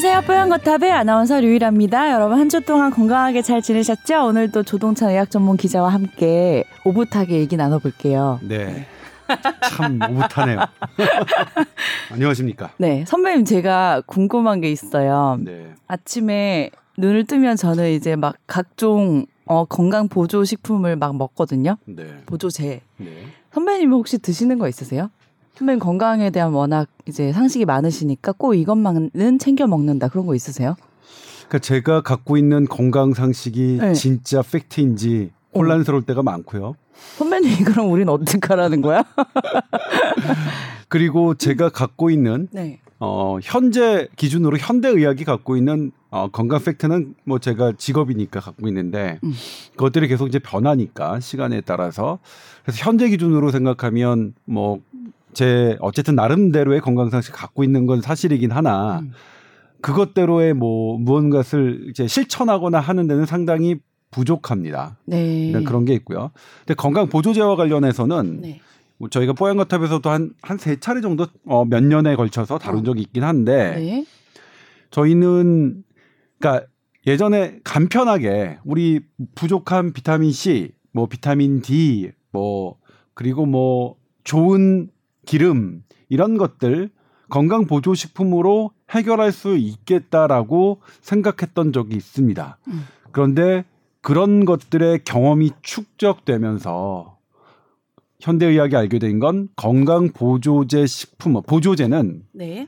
안녕하세요. 뽀얀거탑의 아나운서 류일합니다. 여러분 한 주 동안 건강하게 잘 지내셨죠? 오늘도 조동찬 의학 전문 기자와 함께 오붓하게 얘기 나눠볼게요. 네. 참 오붓하네요. 안녕하십니까? 네. 선배님 제가 궁금한 게 있어요. 네. 아침에 눈을 뜨면 저는 이제 막 각종 어, 건강 보조 식품을 막 먹거든요. 네. 보조제. 네. 선배님 혹시 드시는 거 있으세요? 선배님 건강에 대한 워낙 이제 상식이 많으시니까 꼭 이것만은 챙겨 먹는다 그런 거 있으세요? 그러니까 제가 갖고 있는 건강 상식이 네. 진짜 팩트인지 혼란스러울 때가 많고요. 선배님 그럼 우린 어떡하라는 거야? 그리고 제가 갖고 있는 네. 어, 현재 기준으로 현대 의학이 갖고 있는 어, 건강 팩트는 뭐 제가 직업이니까 갖고 있는데 음. 그것들이 계속 이제 변하니까 시간에 따라서 그래서 현재 기준으로 생각하면 뭐 제 어쨌든 나름대로의 건강 상식 갖고 있는 건 사실이긴 하나 음. 그것대로의 뭐 무언가를 이제 실천하거나 하는 데는 상당히 부족합니다. 네. 일단 그런 게 있고요. 근데 건강 보조제와 관련해서는 네. 뭐 저희가 뽀얀거탑에서도 한 한 세 차례 정도 어, 몇 년에 걸쳐서 다룬 어. 적이 있긴 한데 네. 저희는 그러니까 예전에 간편하게 우리 부족한 비타민 C, 뭐 비타민 D, 뭐 그리고 뭐 좋은 기름 이런 것들 건강 보조 식품으로 해결할 수 있겠다라고 생각했던 적이 있습니다. 음. 그런데 그런 것들의 경험이 축적되면서 현대의학이 알게 된 건 건강 보조제 식품, 보조제는 네.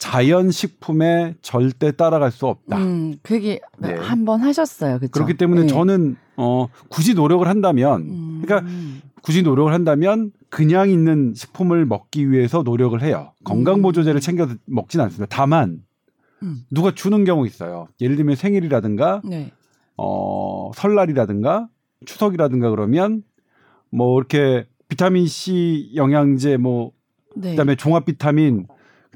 자연 식품에 절대 따라갈 수 없다. 음, 그게 네. 한번 하셨어요. 그렇죠? 그렇기 때문에 저는 어 굳이 노력을 한다면 음. 그러니까 굳이 노력을 한다면 그냥 있는 식품을 먹기 위해서 노력을 해요. 건강 보조제를 챙겨 먹진 않습니다. 다만 음. 누가 주는 경우 있어요. 예를 들면 생일이라든가 네. 어 설날이라든가 추석이라든가 그러면 뭐 이렇게 비타민 C 영양제 뭐 네. 그다음에 종합 비타민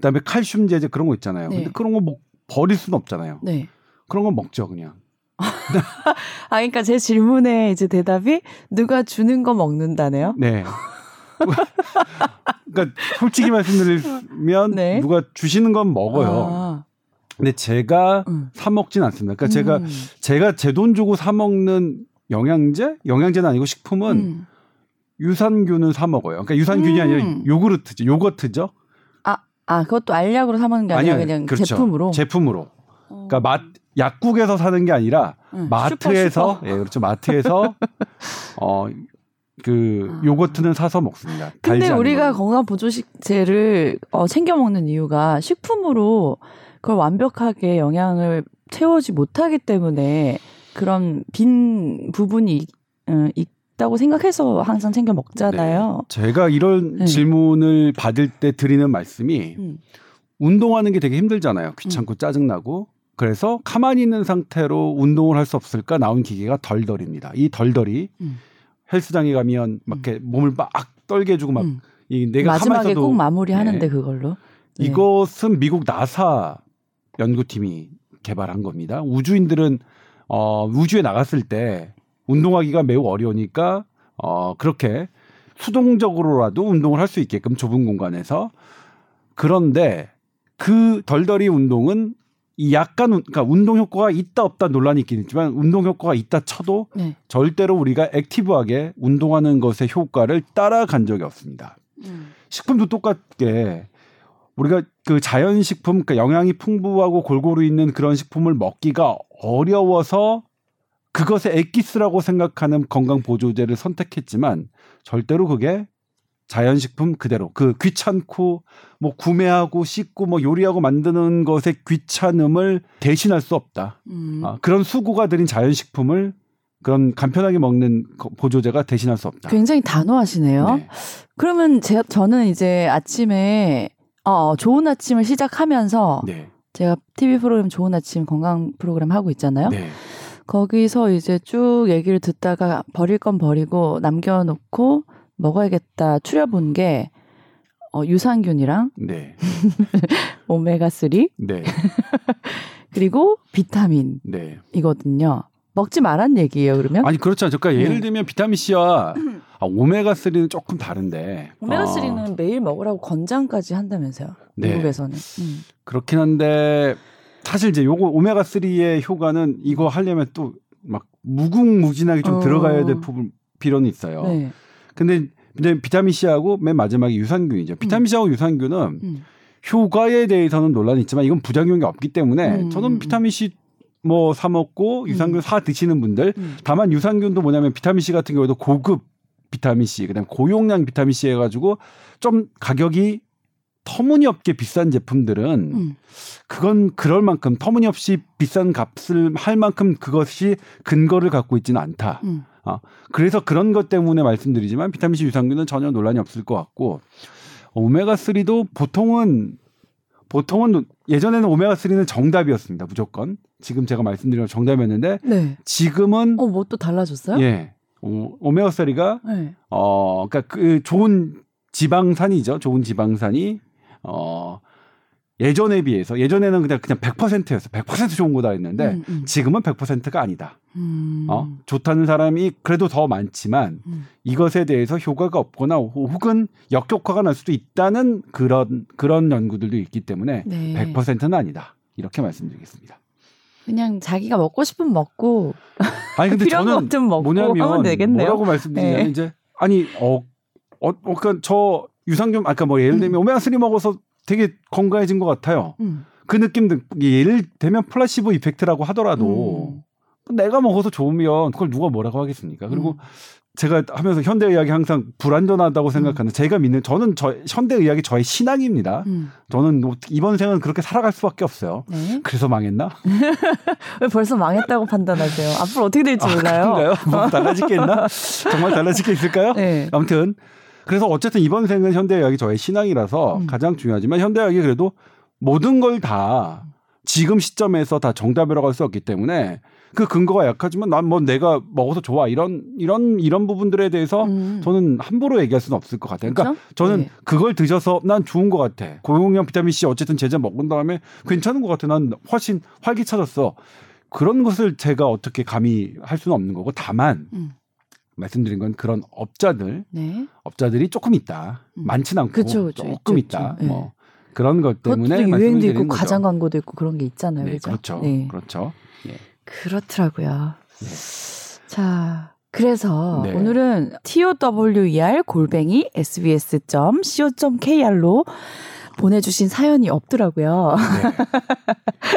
그다음에 칼슘 제제 그런 거 있잖아요. 네. 근데 그런 거 뭐 버릴 수는 없잖아요. 네. 그런 거 먹죠, 그냥. 아, 그러니까 제 질문에 이제 대답이 누가 주는 거 먹는다네요. 네. 그러니까 솔직히 말씀드리면 네. 누가 주시는 건 먹어요. 아, 근데 제가 음. 사 먹진 않습니다. 그러니까 제가 음. 제가 제 돈 주고 사 먹는 영양제, 영양제는 아니고 식품은 음. 유산균은 사 먹어요. 그러니까 유산균이 음. 아니라 요구르트죠. 요거트죠. 아, 그것도 알약으로 사 먹는 게 아니라 아니요, 그냥 그렇죠. 제품으로. 제품으로. 어. 그러니까 맛 약국에서 사는 게 아니라 응, 마트에서 슈퍼, 슈퍼. 예 그렇죠 마트에서 어 그 아. 요거트는 사서 먹습니다. 근데 우리가. 건강 보조식제를 어, 챙겨 먹는 이유가 식품으로 그걸 완벽하게 영양을 채워지 못하기 때문에 그런 빈 부분이 있- 어, 있다고 생각해서 항상 챙겨 먹잖아요. 제가 이런 네. 질문을 받을 때 드리는 말씀이 음. 운동하는 게 되게 힘들잖아요. 귀찮고 짜증나고. 그래서 가만히 있는 상태로 운동을 할 수 없을까 나온 기계가 덜덜입니다. 이 덜덜이 음. 헬스장에 가면 막 이렇게 몸을 막 떨게 해주고 막 음. 이 내가 마지막에 있어도 꼭 마무리하는데 네. 그걸로. 네. 이것은 미국 나사 연구팀이 개발한 겁니다. 우주인들은 어, 우주에 나갔을 때 운동하기가 매우 어려우니까 어, 그렇게 수동적으로라도 운동을 할 수 있게끔 좁은 공간에서 그런데 그 덜덜이 운동은 이 약간 운- 그러니까 운동 효과가 있다 없다 논란이 있긴 있지만 운동 효과가 있다 쳐도 네. 절대로 우리가 액티브하게 운동하는 것의 효과를 따라간 적이 없습니다. 음. 식품도 똑같게 우리가 그 자연식품, 그러니까 영양이 풍부하고 골고루 있는 그런 식품을 먹기가 어려워서 그것의 엑기스라고 생각하는 건강 보조제를 선택했지만 절대로 그게 자연식품 그대로 그 귀찮고 뭐 구매하고 씻고 뭐 요리하고 만드는 것의 귀찮음을 대신할 수 없다. 음. 아, 그런 수고가 들인 자연식품을 그런 간편하게 먹는 거- 보조제가 대신할 수 없다. 굉장히 단호하시네요. 네. 그러면 제, 저는 이제 아침에 어, 좋은 아침을 시작하면서 네. 제가 TV 프로그램 좋은 아침 건강 프로그램 하고 있잖아요. 네. 거기서 이제 쭉 얘기를 듣다가 버릴 건 버리고 남겨놓고 먹어야겠다 추려본 게 어, 유산균이랑 네. 오메가 3 네. 그리고 비타민이거든요. 네. 먹지 말란 얘기예요. 그러면 아니 그렇지 않죠. 그러니까 네. 예를 들면 비타민 C와 아, 오메가 3는 조금 다른데. 오메가 어, 3는 매일 먹으라고 권장까지 한다면서요. 네. 미국에서는. 음. 그렇긴 한데 사실 이제 요거 오메가 3의 효과는 이거 하려면 또 막 무궁무진하게 좀 어. 들어가야 될 부분 필요는 있어요. 네. 근데 근데 비타민 C하고 맨 마지막에 유산균이죠. 비타민 C하고 유산균은 음. 효과에 대해서는 논란이 있지만 이건 부작용이 없기 때문에 음, 저는 음, 비타민 C 뭐 사 먹고 유산균 음. 사 드시는 분들 음. 다만 유산균도 뭐냐면 비타민 C 같은 경우도 고급 비타민 C 그다음 고용량 비타민 C 해가지고 좀 가격이 터무니없게 비싼 제품들은 음. 그건 그럴 만큼 터무니없이 비싼 값을 할 만큼 그것이 근거를 갖고 있지는 않다. 음. 그래서 그런 것 때문에 말씀드리지만 비타민 C 유산균은 전혀 논란이 없을 것 같고 오메가 3도 보통은 보통은 예전에는 오메가 3는 정답이었습니다. 무조건. 지금 제가 말씀드린 건 정답이었는데 네. 지금은 어, 뭐 또 달라졌어요? 예. 오, 오메가 3가 네. 어 그러니까 그 좋은 지방산이죠. 좋은 지방산이 어 예전에 비해서 예전에는 그냥 그냥 100%였어. 100% 좋은 거다 했는데 음, 음. 지금은 100%가 아니다. 음. 어? 좋다는 사람이 그래도 더 많지만 음. 이것에 대해서 효과가 없거나 호- 혹은 역효과가 날 수도 있다는 그런 그런 연구들도 있기 때문에 네. 100%는 아니다. 이렇게 말씀드리겠습니다. 그냥 자기가 먹고 싶으면 먹고 아니 근데 필요한 저는 뭐냐면 하면 되겠네요. 뭐라고 말씀드리냐면 네. 이제 아니 어, 어, 어 그러니까 저 유산균 아까 뭐 예를 들면 오메가 3 먹어서 되게 건강해진 것 같아요. 음. 그 느낌 도 예를 들면 플라시보 이펙트라고 하더라도 내가 먹어서 좋으면 그걸 누가 뭐라고 하겠습니까? 그리고 음. 제가 하면서 현대 의학이 항상 불완전하다고 생각하는 제가 믿는 저는 저 현대 의학이 저의 신앙입니다. 음. 저는 뭐 이번 생은 그렇게 살아갈 수밖에 없어요. 네. 그래서 망했나? 왜 벌써 망했다고 판단하세요? 앞으로 어떻게 될지 아, 몰라요. 그런가요? 뭐 달라질 게 있나? 정말 달라질 게 있을까요? 네. 아무튼 그래서 어쨌든 이번 생은 현대의학이 저의 신앙이라서 음. 가장 중요하지만 현대의학이 그래도 모든 걸 다 지금 시점에서 다 정답이라고 할 수 없기 때문에 그 근거가 약하지만 난 뭐 내가 먹어서 좋아 이런 이런 이런 부분들에 대해서 음. 저는 함부로 얘기할 수는 없을 것 같아요. 그러니까 그렇죠? 저는 네. 그걸 드셔서 난 좋은 것 같아. 고용량 비타민 C 어쨌든 제자 먹은 다음에 괜찮은 것 같아. 난 훨씬 활기차졌어. 그런 것을 제가 어떻게 감히 할 수는 없는 거고 다만 음. 말씀드린 건 그런 업자들 네. 업자들이 조금 있다. 음. 많진 않고 그쵸, 그쵸. 조금 있죠, 있다. 있죠. 뭐 그런 것 때문에 유행도 있고 거죠. 과장 광고도 있고 그런 게 있잖아요. 네? 그렇죠. 네. 그렇죠. 예. 그렇더라고요. 네. 자, 그래서 네. 오늘은 tower 골뱅이 sbs.co.kr로 보내주신 사연이 없더라고요. 네.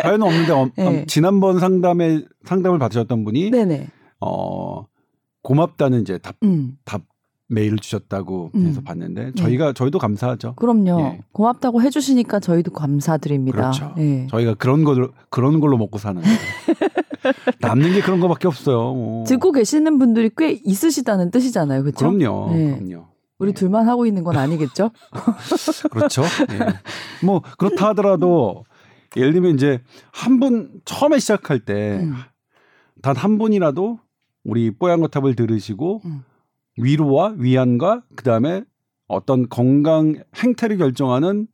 사연은 없는데 어, 네. 지난번 상담에 상담을 받으셨던 분이 네네. 어 고맙다는 이제 답, 음, 답 메일을 주셨다고 음. 해서 봤는데 저희가 저희도 감사하죠. 그럼요. 예. 고맙다고 해주시니까 저희도 감사드립니다. 그렇죠. 네. 저희가 그런 걸로 그런 걸로 먹고 사는. 남는 게 그런 거밖에 없어요. 뭐. 듣고 계시는 분들이 꽤 있으시다는 뜻이잖아요. 그렇죠? 그럼요. 네. 그럼요. 우리 네. 둘만 하고 있는 건 아니겠죠? 그렇죠. 예. 뭐 그렇다 하더라도 예를 들면 이제 한 분 처음에 시작할 때 단한 음. 분이라도 우리 뽀얀거탑을 들으시고 음. 위로와 위안과 그다음에 어떤 건강 행태를 결정하는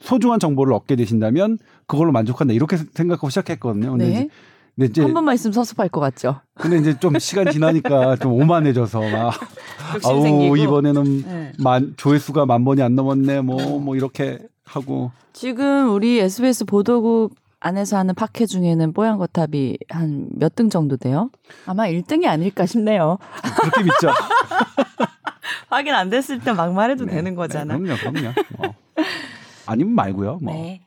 소중한 정보를 얻게 되신다면 그걸로 만족한다 이렇게 생각하고 시작했거든요. 근데, 네. 이제, 근데 이제 한 번만 있으면 섭섭할 것 같죠? 근데 이제 좀 시간 지나니까 좀 오만해져서 막 아우 생기고. 이번에는 네. 만 조회수가 만 번이 안 넘었네 뭐뭐 이렇게 하고 지금 우리 SBS 보도국 안에서 하는 팟캐 중에는 뽀얀 거탑이 한 몇 등 정도 돼요? 아마 1등이 아닐까 싶네요. 그렇게 믿죠. 확인 안 됐을 때 막 말해도 네, 되는 거잖아. 네, 그럼요, 그럼요. 뭐. 아니면 말고요. 뭐. 네.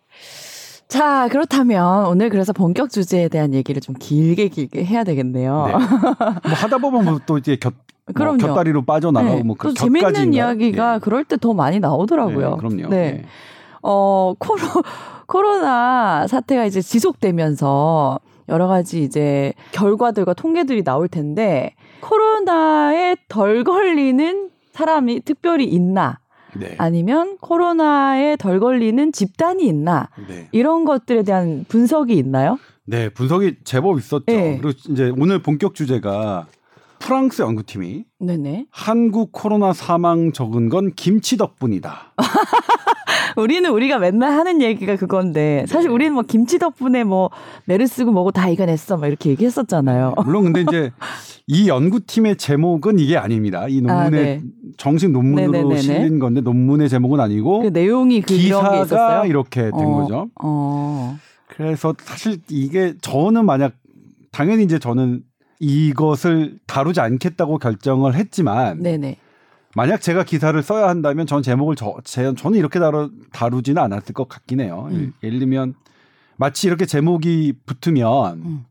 자, 그렇다면 오늘 그래서 본격 주제에 대한 얘기를 좀 길게 길게 해야 되겠네요. 네. 뭐 하다 보면 뭐또 이제 곁, 뭐 그럼요. 곁다리로 빠져나가고 네. 뭐그또 재밌는? 이야기가 예. 그럴 때 더 많이 나오더라고요. 네, 그럼요. 네. 예. 어, 코로, 코로나 사태가 이제 지속되면서 여러 가지 이제 결과들과 통계들이 나올 텐데 코로나에 덜 걸리는 사람이 특별히 있나 네. 아니면 코로나에 덜 걸리는 집단이 있나 네. 이런 것들에 대한 분석이 있나요? 네, 분석이 제법 있었죠. 네. 그리고 이제 오늘 본격 주제가 프랑스 연구팀이 네네. 한국 코로나 사망 적은 건 김치 덕분이다. 우리는 우리가 맨날 하는 얘기가 그건데 사실 네. 우리는 뭐 김치 덕분에 뭐 메르스고 뭐고 다 이겨냈어 막 이렇게 얘기했었잖아요. 물론 근데 이제 이 연구팀의 제목은 이게 아닙니다. 이 아, 논문의 네. 정식 논문으로 네네네네. 실린 건데 논문의 제목은 아니고 그 내용이 그 기사가 있었어요. 이렇게 된 어, 거죠. 어. 그래서 사실 이게 저는 만약 당연히 이제 저는 이것을 다루지 않겠다고 결정을 했지만 네네. 만약 제가 기사를 써야 한다면 전 제목을 저, 제, 저는 이렇게 다루, 다루지는 않았을 것 같긴 해요. 음. 예를 들면 마치 이렇게 제목이 붙으면 음.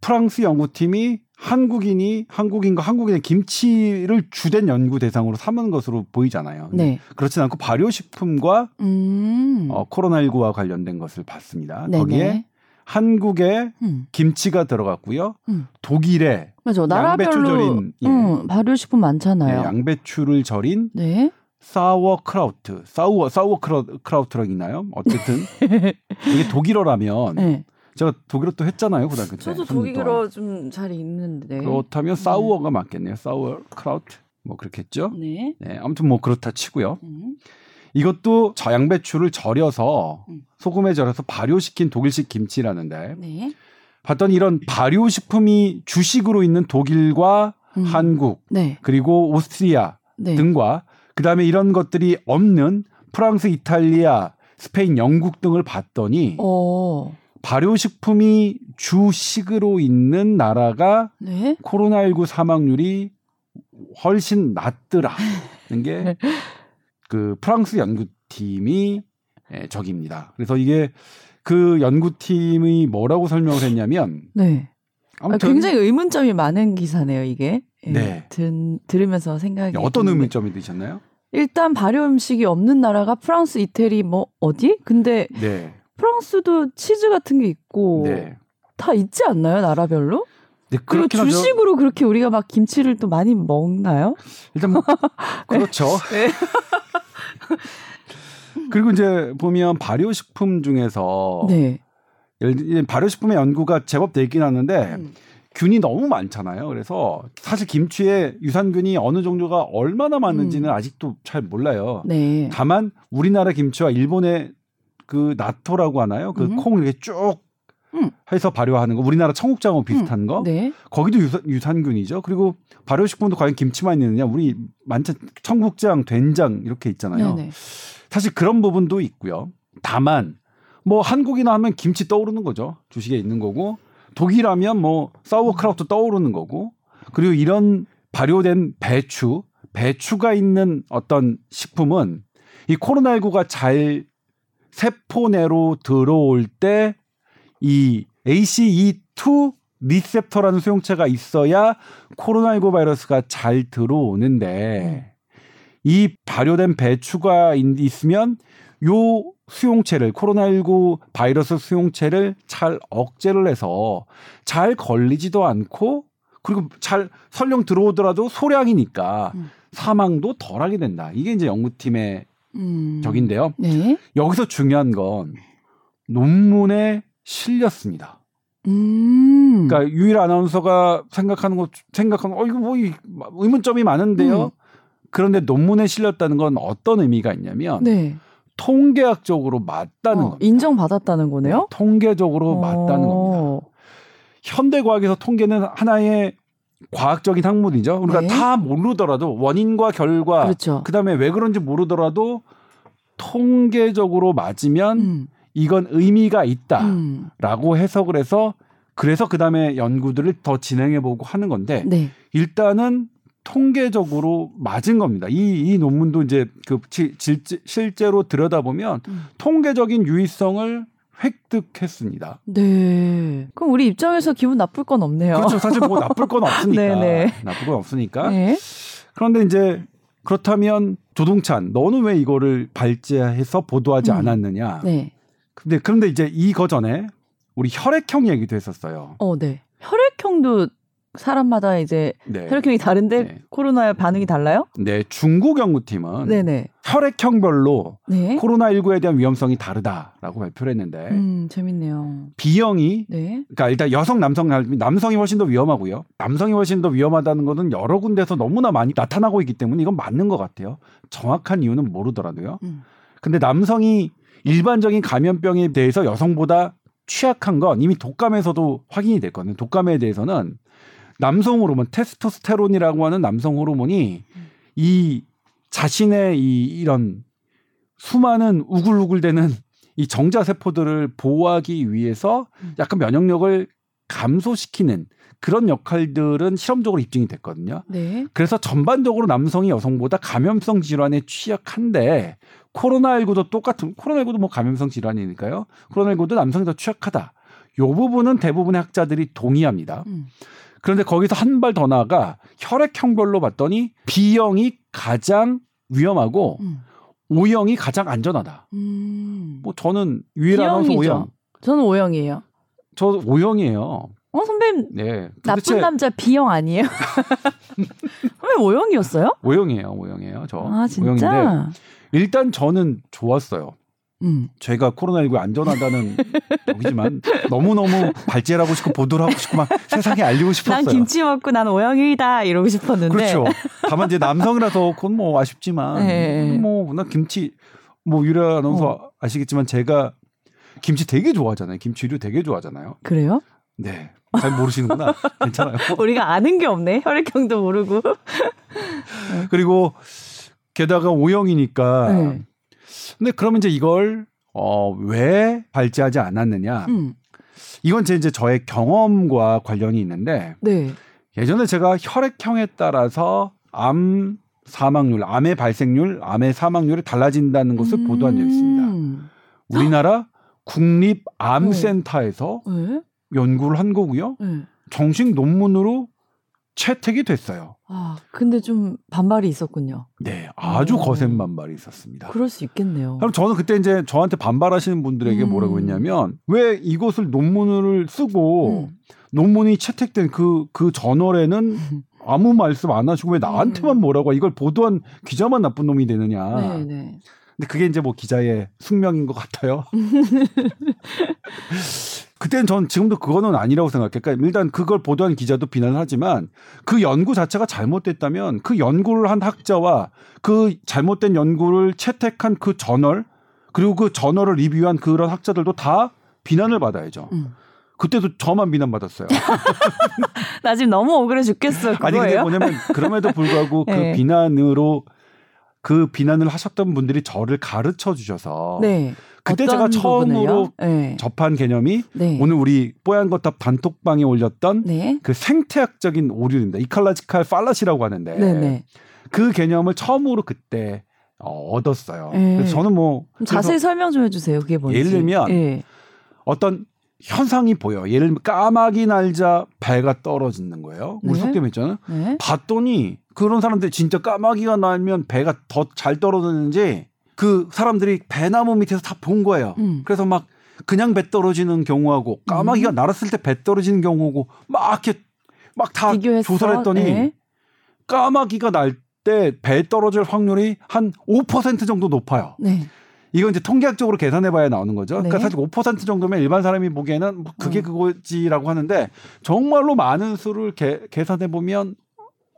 프랑스 연구팀이 한국인이 한국인과 한국인의 김치를 주된 연구 대상으로 삼은 것으로 보이잖아요. 네. 그렇진 않고 발효식품과 음. 어, 코로나19와 관련된 것을 봤습니다. 네네. 거기에 한국의 음. 김치가 들어갔고요. 음. 독일의 맞아. 양배추 절인, 예. 음, 발효식품 네, 많잖아요. 양배추를 절인 네. Sauerkraut, sauer Sauerkraut라고 있나요? 어쨌든 이게 독일어라면 네. 제가 독일어 또 했잖아요 고등학교 때. 저도. 독일어 좀잘 있는데. 그렇다면 sauer가 맞겠네요. Sauerkraut 뭐 그렇겠죠. 네. 네, 아무튼 뭐 그렇다 치고요. 음. 이것도 저 양배추를 절여서 음. 소금에 절여서 발효시킨 독일식 김치라는데 네. 봤더니 이런 발효식품이 주식으로 있는 독일과 음. 한국 네. 그리고 오스트리아 네. 등과 그다음에 이런 것들이 없는 프랑스, 이탈리아, 스페인, 영국 등을 봤더니 어. 발효식품이 주식으로 있는 나라가 네. 코로나19 사망률이 훨씬 낮더라 는 게 그 프랑스 연구팀이 예, 적입니다. 그래서 이게 그 연구팀이 뭐라고 설명을 했냐면 네. 아, 아무튼 굉장히 의문점이 많은 기사네요, 이게. 예, 네. 든, 들으면서 생각이. 어떤 드는데. 의문점이 드셨나요? 일단 발효 음식이 없는 나라가 프랑스, 이태리 뭐 어디? 근데 네. 프랑스도 치즈 같은 게 있고 네. 다 있지 않나요, 나라별로? 네, 그리고 그렇긴 하죠. 주식으로 그렇게 우리가 막 김치를 또 많이 먹나요? 일단 뭐 그렇죠. 네. 그리고 이제 보면 발효식품 중에서 네. 발효식품의 연구가 제법 되긴 하는데 음. 균이 너무 많잖아요. 그래서 사실 김치에 유산균이 어느 정도가 얼마나 많은지는 음. 아직도 잘 몰라요. 네. 다만 우리나라 김치와 일본의 그 나토라고 하나요? 그 음. 이렇게 쭉 음. 해서 발효하는 거. 우리나라 청국장하고 비슷한 거. 네. 거기도 유산, 유산 균이죠. 그리고 발효식품도 과연 김치만 있느냐? 우리 많죠. 청국장, 된장 이렇게 있잖아요. 네네. 사실 그런 부분도 있고요. 다만 뭐 한국이나 하면 김치 떠오르는 거죠. 주식에 있는 거고 독일하면 뭐 사우어크라우트 떠오르는 거고 그리고 이런 발효된 배추, 배추가 있는 어떤 식품은 이 코로나19가 잘 세포 내로 들어올 때 이 ACE2 리셉터라는 수용체가 있어야 코로나19 바이러스가 잘 들어오는데 이 발효된 배추가 있- 있으면 요 수용체를 코로나19 바이러스 수용체를 잘 억제를 해서 잘 걸리지도 않고 그리고 잘 설령 들어오더라도 소량이니까 음. 사망도 덜하게 된다. 이게 이제 연구팀의 음. 적인데요. 네. 여기서 중요한 건 논문에 실렸습니다. 음. 그러니까 유일 아나운서가 생각하는 거 생각하는 어 이거 뭐 이- 의문점이 많은데요. 음. 그런데 논문에 실렸다는 건 어떤 의미가 있냐면 네. 통계학적으로 맞다는 어, 겁니다. 인정받았다는 거네요. 통계적으로 맞다는 겁니다. 어. 현대 과학에서 통계는 하나의 과학적인 학문이죠. 우리가 네. 다 모르더라도 원인과 결과 그렇죠. 그다음에 왜 그런지 모르더라도 통계적으로 맞으면 음. 이건 의미가 있다라고 음. 해석을 해서 그래서 그 다음에 연구들을 더 진행해 보고 하는 건데 네. 일단은 통계적으로 맞은 겁니다. 이, 이 논문도 이제 그 지- 질- 실제로 들여다보면 음. 통계적인 유의성을 획득했습니다. 네. 그럼 우리 입장에서 기분 나쁠 건 없네요. 그렇죠. 사실 뭐 나쁠 건 없으니까. 네네. 나쁠 건 없으니까. 네. 그런데 이제 그렇다면 조동찬, 너는 왜 이거를 발제해서 보도하지 음. 않았느냐? 네. 근데 그런데 이제 이거 전에 우리 혈액형 얘기도 했었어요. 어, 네. 혈액형도 사람마다 이제 네. 혈액형이 다른데 네. 코로나에 반응이 달라요? 네, 중국 연구팀은 네네. 혈액형별로 네. 코로나19에 대한 위험성이 다르다라고 발표를 했는데 음, 재밌네요. B형이 네. 그러니까 일단 여성 남성 남성이 훨씬 더 위험하고요. 남성이 훨씬 더 위험하다는 것은 여러 군데서 너무나 많이 나타나고 있기 때문에 이건 맞는 것 같아요. 정확한 이유는 모르더라도요. 음. 근데 남성이 일반적인 감염병에 대해서 여성보다 취약한 건 이미 독감에서도 확인이 됐거든요. 독감에 대해서는 남성 호르몬 테스토스테론이라고 하는 남성 호르몬이 이 자신의 이 이런 수많은 우글우글대는 이 정자 세포들을 보호하기 위해서 음. 약간 면역력을 감소시키는 그런 역할들은 실험적으로 입증이 됐거든요. 네. 그래서 전반적으로 남성이 여성보다 감염성 질환에 취약한데 코로나19도 똑같은 코로나19도 뭐 감염성 질환이니까요. 코로나19도 남성이 더 취약하다. 요 부분은 대부분의 학자들이 동의합니다. 음. 그런데 거기서 한 발 더 나아가 혈액형별로 봤더니 B형이 가장 위험하고 음. O형이 가장 안전하다. 음. 뭐 저는 유일 아나운서 B형이죠. O형. 저는 O형이에요. 저 O형이에요. 어 선배님 네. 나쁜 남자 B형 아니에요? 선배 O형이었어요? O형이에요. O형이에요. 저아 O형인데 진짜? 일단 저는 좋았어요. 음. 제가 코로나19 안전하다는 여기지만 너무너무 발제하고 싶고 보도를 하고 싶고 막 세상에 알리고 싶었어요. 난 김치 먹고 난 O형이다 이러고 싶었는데. 그렇죠. 다만 이제 남성이라서 그건 뭐 아쉽지만 네. 뭐나 김치 뭐 유라 아나운서 어. 아시겠지만 제가 김치 되게 좋아하잖아요. 김치류 되게 좋아하잖아요. 그래요? 네. 잘 모르시는구나. 괜찮아요. 우리가 아는 게 없네. 혈액형도 모르고. 그리고 게다가 O형이니까 네. 근데 그러면 이제 이걸 어, 왜 발제하지 않았느냐? 음. 이건 제 이제 저의 경험과 관련이 있는데 네. 예전에 제가 혈액형에 따라서 암 사망률, 암의 발생률, 암의 사망률이 달라진다는 것을 음. 보도한 적이 있습니다. 우리나라 국립암센터에서 네. 연구를 한 거고요. 네. 정식 논문으로 채택이 됐어요. 아, 근데 좀 반발이 있었군요. 네, 아주 오. 거센 반발이 있었습니다. 그럴 수 있겠네요. 그럼 저는 그때 이제 저한테 반발하시는 분들에게 음. 뭐라고 했냐면 왜 이것을 논문을 쓰고 음. 논문이 채택된 그, 그 저널에는 아무 말씀 안 하시고 왜 나한테만 음. 뭐라고 이걸 보도한 기자만 나쁜 놈이 되느냐. 네, 네. 근데 그게 이제 뭐 기자의 숙명인 것 같아요. 그때는 전 지금도 그거는 아니라고 생각해요. 그러니까 일단 그걸 보도한 기자도 비난을 하지만 그 연구 자체가 잘못됐다면 그 연구를 한 학자와 그 잘못된 연구를 채택한 그 저널 그리고 그 저널을 리뷰한 그런 학자들도 다 비난을 받아야죠. 음. 그때도 저만 비난받았어요. 나 지금 너무 억울해 죽겠어. 아니 근데 그거예요? 뭐냐면 그럼에도 불구하고 그 네. 비난으로 그 비난을 하셨던 분들이 저를 가르쳐 주셔서 네. 그때 제가 처음으로? 네. 접한 개념이 네. 오늘 우리 뽀얀 거탑 단톡방에 올렸던 네. 그 생태학적인 오류입니다. 이칼라지칼 팔라시라고 하는데 네, 네. 그 개념을 처음으로 그때 어, 얻었어요. 네. 그래서 저는 뭐좀 자세히 설명 좀 해주세요. 그게 뭔지. 예를 들면 예. 어떤 현상이 보여. 예를 들면 까마귀 날자 배가 떨어지는 거예요. 우리 네. 속담 있잖아요. 네. 봤더니 그런 사람들 진짜 까마귀가 날면 배가 더 잘 떨어지는지 그 사람들이 배나무 밑에서 다 본 거예요. 음. 그래서 막 그냥 배 떨어지는 경우하고 까마귀가 음. 날았을 때 배 떨어지는 경우고 막 이렇게 막 다. 조사를 했더니 네. 까마귀가 날 때 배 떨어질 확률이 한 5% 정도 높아요. 네. 이건 이제 통계학적으로 계산해 봐야 나오는 거죠. 그러니까 네. 사실 5% 정도면 일반 사람이 보기에는 뭐 그게 음. 그거지라고 하는데 정말로 많은 수를 계, 계산해 보면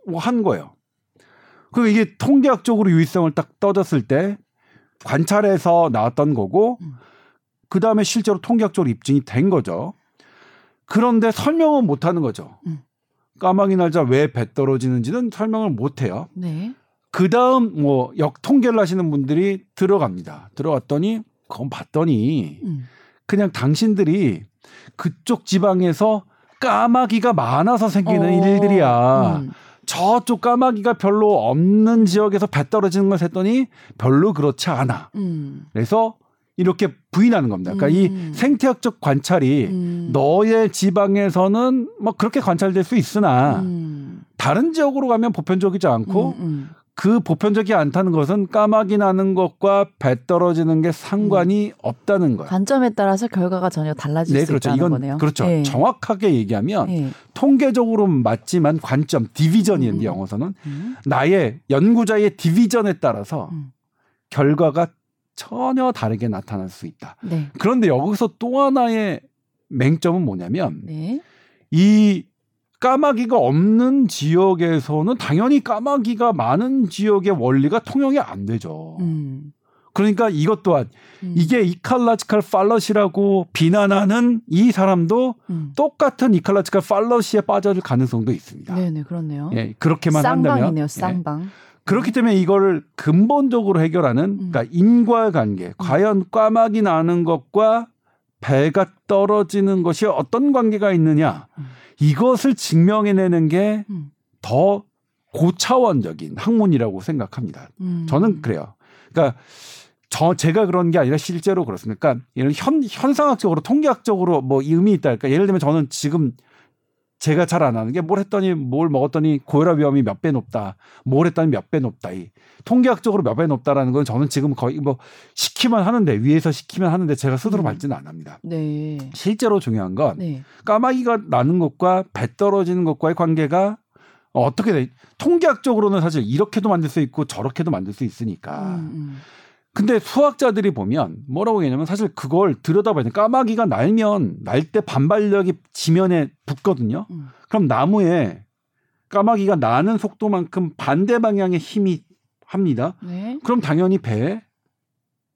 뭐 한 거예요. 그럼 이게 통계학적으로 유의성을 딱 떠졌을 때 관찰해서 나왔던 거고 음. 그 다음에 실제로 통계학적으로 입증이 된 거죠. 그런데 설명은 못 하는 거죠. 음. 까마귀 날자 왜 배 떨어지는지는 설명을 못 해요. 네. 그 다음 뭐 역 통계를 하시는 분들이 들어갑니다. 들어갔더니 그건 봤더니 음. 그냥 당신들이 그쪽 지방에서 까마귀가 많아서 생기는 어, 일들이야. 음. 저쪽 까마귀가 별로 없는 지역에서 배 떨어지는 걸 했더니 별로 그렇지 않아. 음. 그래서 이렇게 부인하는 겁니다. 그러니까 음. 이 생태학적 관찰이 음. 너의 지방에서는 뭐 그렇게 관찰될 수 있으나 음. 다른 지역으로 가면 보편적이지 않고 음, 음. 그 보편적이 않다는 것은 까마귀 나는 것과 배 떨어지는 게 상관이 없다는 거예요. 관점에 따라서 결과가 전혀 달라질 네, 수 그렇죠. 있다는 이건 거네요. 그렇죠. 예. 정확하게 얘기하면 예. 통계적으로 맞지만 관점 디비전이는데 음. 영어서는 음. 나의 연구자의 디비전에 따라서 음. 결과가 전혀 다르게 나타날 수 있다. 네. 그런데 여기서 또 하나의 맹점은 뭐냐면 네. 이 까마귀가 없는 지역에서는 당연히 까마귀가 많은 지역의 원리가 통용이 안 되죠. 음. 그러니까 이것 또한 음. 이게 이칼라지칼 팔러시라고 비난하는 이 사람도 음. 똑같은 이칼라지칼 팔러시에 빠져들 가능성도 있습니다. 네네 그렇네요. 예, 그렇게만 한다면 쌍방이네요. 예. 쌍방. 그렇기 때문에 이거를 근본적으로 해결하는 음. 그러니까 인과관계 과연 까마귀 나는 것과 배가 떨어지는 것이 어떤 관계가 있느냐 음. 이것을 증명해내는 게 음. 더 고차원적인 학문이라고 생각합니다. 음. 저는 그래요. 그러니까 저 제가 그런 게 아니라 실제로 그렇습니다. 그러니까 예를 현 현상학적으로 통계학적으로 뭐 의미 있다. 그러니까 예를 들면 저는 지금 제가 잘 안 하는 게 뭘 했더니 뭘 먹었더니 고혈압 위험이 몇 배 높다. 뭘 했더니 몇 배 높다. 이 통계학적으로 몇 배 높다라는 건 저는 지금 거의 뭐 시키면 하는데 위에서 시키면 하는데 제가 스스로 음. 밟지는 안 합니다. 네. 실제로 중요한 건 네. 까마귀가 나는 것과 배 떨어지는 것과의 관계가 어떻게 돼? 통계학적으로는 사실 이렇게도 만들 수 있고 저렇게도 만들 수 있으니까. 음, 음. 근데 수학자들이 보면 뭐라고 얘기냐면 사실 그걸 들여다봐야 돼. 까마귀가 날면 날 때 반발력이 지면에 붙거든요. 음. 그럼 나무에 까마귀가 나는 속도만큼 반대 방향의 힘이 합니다. 네. 그럼 당연히 배에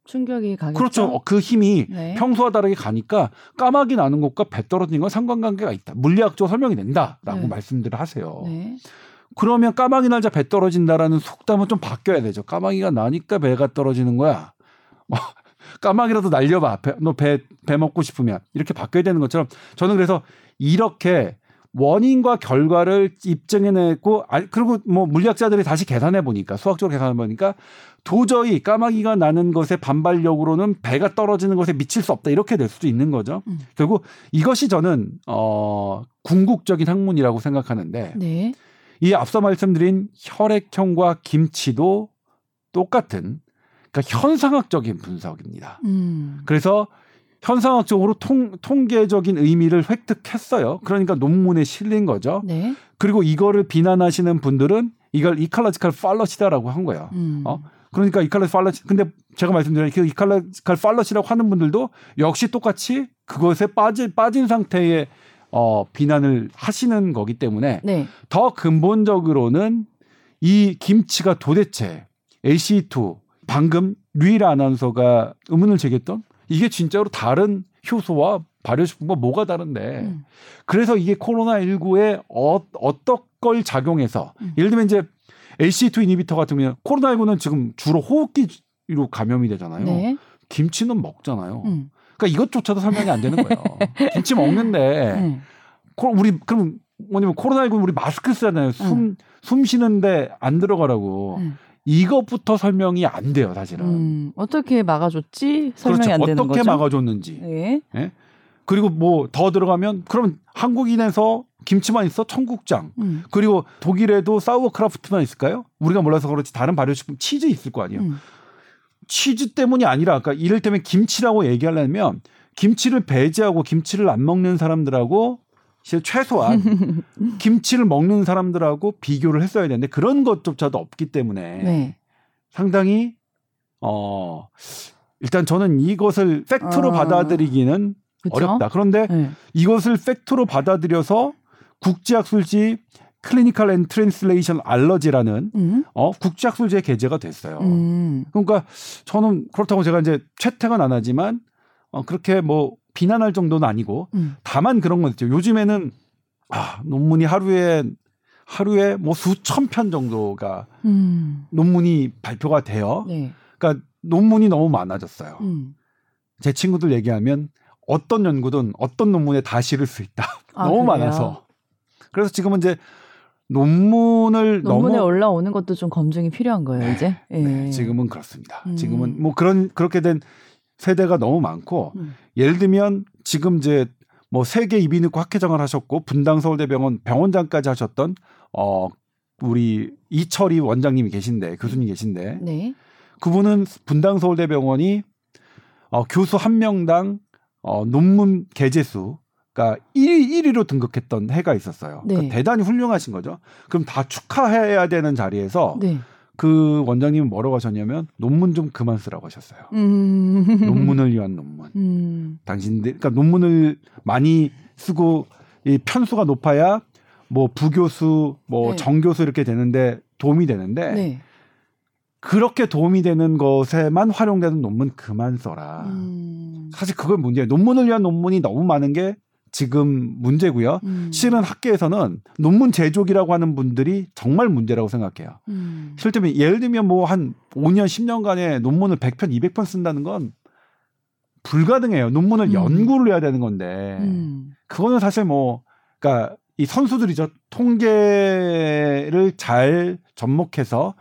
충격이 가겠죠. 그렇죠. 어, 그 힘이 네. 평소와 다르게 가니까 까마귀 나는 것과 배 떨어지는 건 상관관계가 있다. 물리학적으로 설명이 된다라고 네. 말씀들을 하세요. 네. 그러면 까마귀 날자 배 떨어진다라는 속담은 좀 바뀌어야 되죠. 까마귀가 나니까 배가 떨어지는 거야. 뭐, 까마귀라도 날려봐. 너배 배 먹고 싶으면 이렇게 바뀌어야 되는 것처럼 저는 그래서 이렇게 원인과 결과를 입증해내고 아 그리고 뭐 물리학자들이 다시 계산해 보니까 수학적으로 계산해 보니까 도저히 까마귀가 나는 것의 반발력으로는 배가 떨어지는 것에 미칠 수 없다 이렇게 될 수도 있는 거죠. 음. 결국 이것이 저는 어 궁극적인 학문이라고 생각하는데 네. 이 앞서 말씀드린 혈액형과 김치도 똑같은 그러니까 현상학적인 분석입니다. 음. 그래서 현상학적으로 통, 통계적인 의미를 획득했어요. 그러니까 논문에 실린 거죠. 네. 그리고 이거를 비난하시는 분들은 이걸 이칼라지칼 팔러시다라고 한 거예요. 음. 어? 그러니까 이칼라지 팔러시 근데 제가 말씀드린 그 이칼라지칼 팔러시라고 하는 분들도 역시 똑같이 그것에 빠진 빠진 상태의 어 비난을 하시는 거기 때문에 네. 더 근본적으로는 이 김치가 도대체 LC2 방금 류일 아나운서가 의문을 제기했던 이게 진짜로 다른 효소와 발효식품과 뭐가 다른데 음. 그래서 이게 코로나19에 어, 어떤 걸 작용해서 음. 예를 들면 이제 LC2 이니비터 같은 경우는 코로나19는 지금 주로 호흡기로 감염이 되잖아요. 네. 김치는 먹잖아요. 음. 그러니까 이것조차도 설명이 안 되는 거예요. 김치 먹는데 네. 코- 우리 그럼 뭐냐면 코로나19 우리 마스크 쓰잖아요. 숨, 숨 쉬는데 안 들어가라고. 음. 이것부터 설명이 안 돼요, 사실은. 음. 어떻게 막아줬지? 설명이 그렇죠. 안 되는 어떻게 거죠. 막아줬는지. 네. 그리고 뭐 더 들어가면 그럼 한국인에서 김치만 있어 청국장. 음. 그리고 독일에도 사우어크라프트만 있을까요? 우리가 몰라서 그렇지 다른 발효식품 치즈 있을 거 아니에요. 음. 치즈 때문이 아니라 그러니까 이를테면 김치라고 얘기하려면 김치를 배제하고 김치를 안 먹는 사람들하고 최소한 김치를 먹는 사람들하고 비교를 했어야 되는데 그런 것조차도 없기 때문에 네. 상당히 어 일단 저는 이것을 팩트로 아. 받아들이기는 그쵸? 어렵다. 그런데 네. 이것을 팩트로 받아들여서 국제학술지 Clinical and Translation Allergy라는 음. 어 국제학술지에 게재가 됐어요. 음. 그러니까 저는 그렇다고 제가 이제 채택은 안 하지만 어 그렇게 뭐 비난할 정도는 아니고 음. 다만 그런 건 있죠. 요즘에는 아 논문이 하루에 하루에 뭐 수천 편 정도가 음. 논문이 발표가 돼요. 네. 그러니까 논문이 너무 많아졌어요. 음. 제 친구들 얘기하면 어떤 연구든 어떤 논문에 다 실을 수 있다. 아, 너무 그래요? 많아서. 그래서 지금은 이제 논문을 논문에 너무 올라오는 것도 좀 검증이 필요한 거예요, 네, 이제. 예. 네, 지금은 그렇습니다. 음. 지금은 뭐 그런 그렇게 된 세대가 너무 많고 음. 예를 들면 지금 이제 뭐 세계 이비인후과 학회장을 하셨고 분당 서울대병원 병원장까지 하셨던 어 우리 이철희 원장님이 계신데 교수님 계신데 네. 그분은 분당 서울대병원이 어 교수 한 명당 어 논문 게재수 그러니까 1위 1위로 등극했던 해가 있었어요. 네. 그러니까 대단히 훌륭하신 거죠. 그럼 다 축하해야 되는 자리에서 네. 그 원장님은 뭐라고 하셨냐면 논문 좀 그만 쓰라고 하셨어요. 음. 논문을 위한 논문. 음. 당신들 그러니까 논문을 많이 쓰고 이 편수가 높아야 뭐 부교수 뭐 네. 정교수 이렇게 되는데 도움이 되는데 네. 그렇게 도움이 되는 것에만 활용되는 논문 그만 써라. 음. 사실 그걸 문제예요. 논문을 위한 논문이 너무 많은 게 지금 문제고요. 음. 실은 학계에서는 논문 제조기라고 하는 분들이 정말 문제라고 생각해요. 음. 실제로 예를 들면 뭐 한 5년 10년간의 논문을 100편 200편 쓴다는 건 불가능해요. 논문을 음. 연구를 해야 되는 건데 음. 그거는 사실 뭐 그러니까 이 선수들이죠. 통계를 잘 접목해서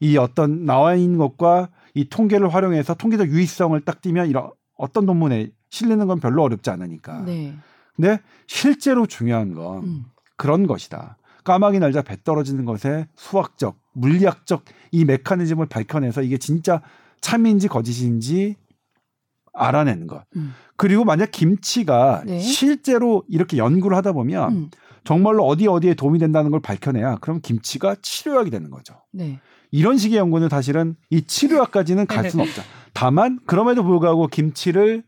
이 어떤 나와 있는 것과 이 통계를 활용해서 통계적 유의성을 딱 띄면 이런 어떤 논문에 실리는 건 별로 어렵지 않으니까. 네. 근데 실제로 중요한 건 음. 그런 것이다. 까마귀 날자 배 떨어지는 것에 수학적, 물리학적 이 메커니즘을 밝혀내서 이게 진짜 참인지 거짓인지 알아내는 것. 음. 그리고 만약 김치가 네. 실제로 이렇게 연구를 하다 보면 음. 정말로 어디 어디에 도움이 된다는 걸 밝혀내야 그럼 김치가 치료약이 되는 거죠. 네. 이런 식의 연구는 사실은 이 치료약까지는 갈 수는 없죠. 다만 그럼에도 불구하고 김치를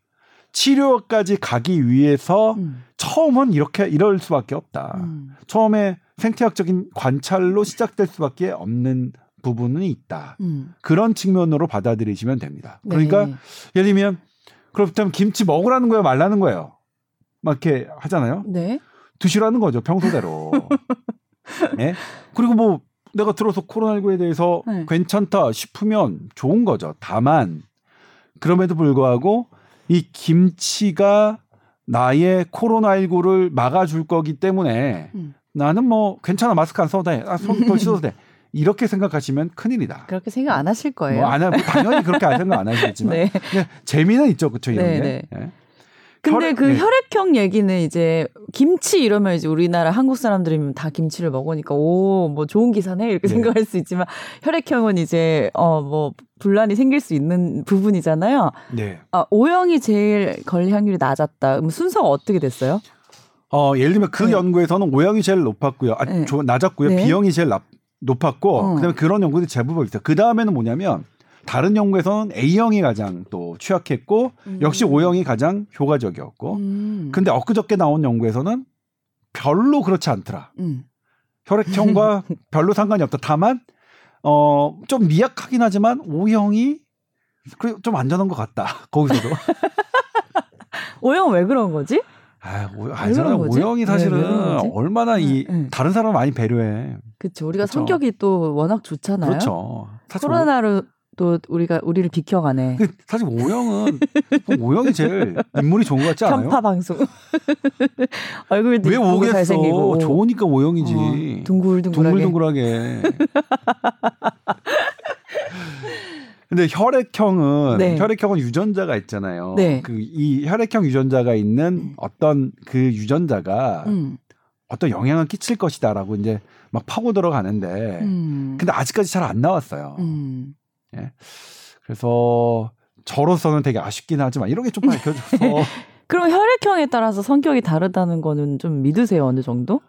치료까지 가기 위해서 음. 처음은 이렇게 이럴 수밖에 없다. 음. 처음에 생태학적인 관찰로 시작될 수밖에 없는 부분은 있다. 음. 그런 측면으로 받아들이시면 됩니다. 네. 그러니까 예를 들면 그렇다면 김치 먹으라는 거예요, 말라는 거예요. 막 이렇게 하잖아요. 네. 드시라는 거죠, 평소대로. 예? 그리고 뭐 내가 들어서 코로나19에 대해서 네. 괜찮다 싶으면 좋은 거죠. 다만 그럼에도 불구하고 이 김치가 나의 코로나19를 막아줄 거기 때문에 음. 나는 뭐 괜찮아 마스크 안 써도 돼, 아, 손더 씻어도 돼 이렇게 생각하시면 큰일이다. 그렇게 생각 안 하실 거예요. 뭐 안 하, 당연히 그렇게 안 생각 안 하시겠지만 네. 재미는 있죠, 그렇죠 이런 네, 게. 네. 예. 근데 혈액- 그 네. 혈액형 얘기는 이제 김치 이러면 이제 우리나라 한국 사람들이면 다 김치를 먹으니까 오 뭐 좋은 기사네 이렇게 네. 생각할 수 있지만 혈액형은 이제 어 뭐 분란이 생길 수 있는 부분이잖아요. 네. 아, O형이 제일 걸릴 확률이 낮았다. 그럼 순서가 어떻게 됐어요? 어, 예를 들면 그 네. 연구에서는 O형이 제일 높았고요. 아, 네. 조- 낮았고요. 네. B형이 제일 낮, 높았고 어. 그다음에 그런 연구들이 제법 있어요. 그 다음에는 뭐냐면 다른 연구에서는 A형이 가장 또 취약했고 역시 O형이 가장 효과적이었고 음. 근데 엊그저께 나온 연구에서는 별로 그렇지 않더라. 음. 혈액형과 별로 상관이 없다. 다만 어, 좀 미약하긴 하지만 O형이 그래 좀 안전한 것 같다. 거기서도. O형 왜 그런 거지? 아, 오, 알잖아요. 왜, 사실은 거지? 얼마나 이 응, 응. 다른 사람을 많이 배려해. 그렇죠. 우리가 그렇죠. 성격이 또 워낙 좋잖아요. 그렇죠. 코로나로 또 우리가 우리를 비켜가네. 그 사실 오영은 오영이 제일 인물이 좋은 것 같지 않아요? 편파 방송. 얼굴도 왜 오겠어? 잘생기고 좋으니까 오영이지. 어, 둥글둥글하게. 둥글둥글하게. 근데 혈액형은 네. 혈액형은 유전자가 있잖아요. 네. 그이 혈액형 유전자가 있는 어떤 그 유전자가 음. 어떤 영향을 끼칠 것이다라고 이제 막 파고 들어가는데 음. 근데 아직까지 잘 안 나왔어요. 음. 그래서 저로서는 되게 아쉽긴 하지만 이런 게 좀 밝혀져서 그럼 혈액형에 따라서 성격이 다르다는 거는 좀 믿으세요 어느 정도?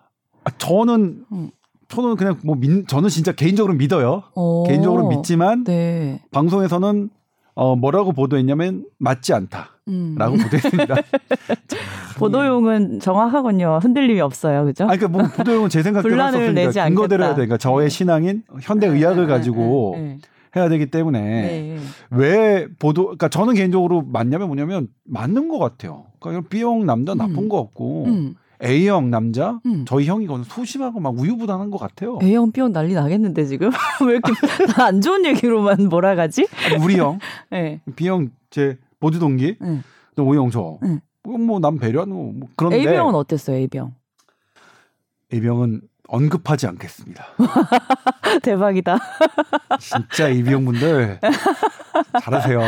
아, 저는 음. 저는 그냥 뭐 믿, 저는 진짜 개인적으로 믿어요. 어. 개인적으로 믿지만 네. 방송에서는 어 뭐라고 보도했냐면 맞지 않다라고 음. 보도했습니다. 보도용은 정확하군요. 흔들림이 없어요. 그죠? 아 그러니까 뭐 보도용은 제 생각대로 썼으니까 근거대로 해야. 되니까 저의 네. 신앙인 현대 의학을 가지고 네, 네, 해야 되기 때문에 네. 왜 보도 그러니까 저는 개인적으로 맞냐면 뭐냐면 맞는 것 같아요. 그러니까 B형 남자 나쁜 음. 거 없고 음. A형 남자 음. 저희 형이 그건 소심하고 막 우유부단한 것 같아요. A형, B형 난리 나겠는데 지금 왜 이렇게 다안 좋은 얘기로만 몰아가지? 우리 형 네. B형 제 보조 동기 네. 또 O형 저. 응. 뭐남 배려하는 거 뭐 그런데 A병은 어땠어요? A병 A병은 언급하지 않겠습니다. 대박이다. 진짜 A병 분들 잘하세요.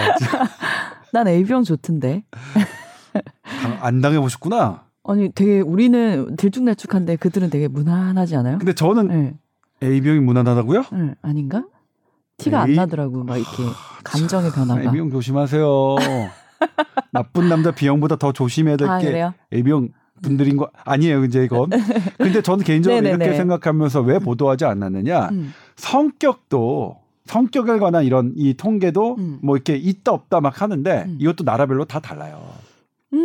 난 A병 좋던데. 당- 안 당해 보셨구나. 아니 되게 우리는 들쭉날쭉한데 그들은 되게 무난하지 않아요? 근데 저는 네. A병이 무난하다고요? 네. 아닌가? 티가 안 에이. 나더라고 막 이렇게 감정의 변화가. A병 조심하세요. 나쁜 남자 B형보다 더 조심해야 될아 게? A병 분들인 거 아니에요, 이제 이건. 근데 저는 개인적으로. 이렇게 생각하면서 왜 보도하지 않았느냐? 음. 성격도 성격에 관한 이런 이 통계도 음. 뭐 이렇게 있다 없다 막 하는데 음. 이것도 나라별로 다 달라요. 음.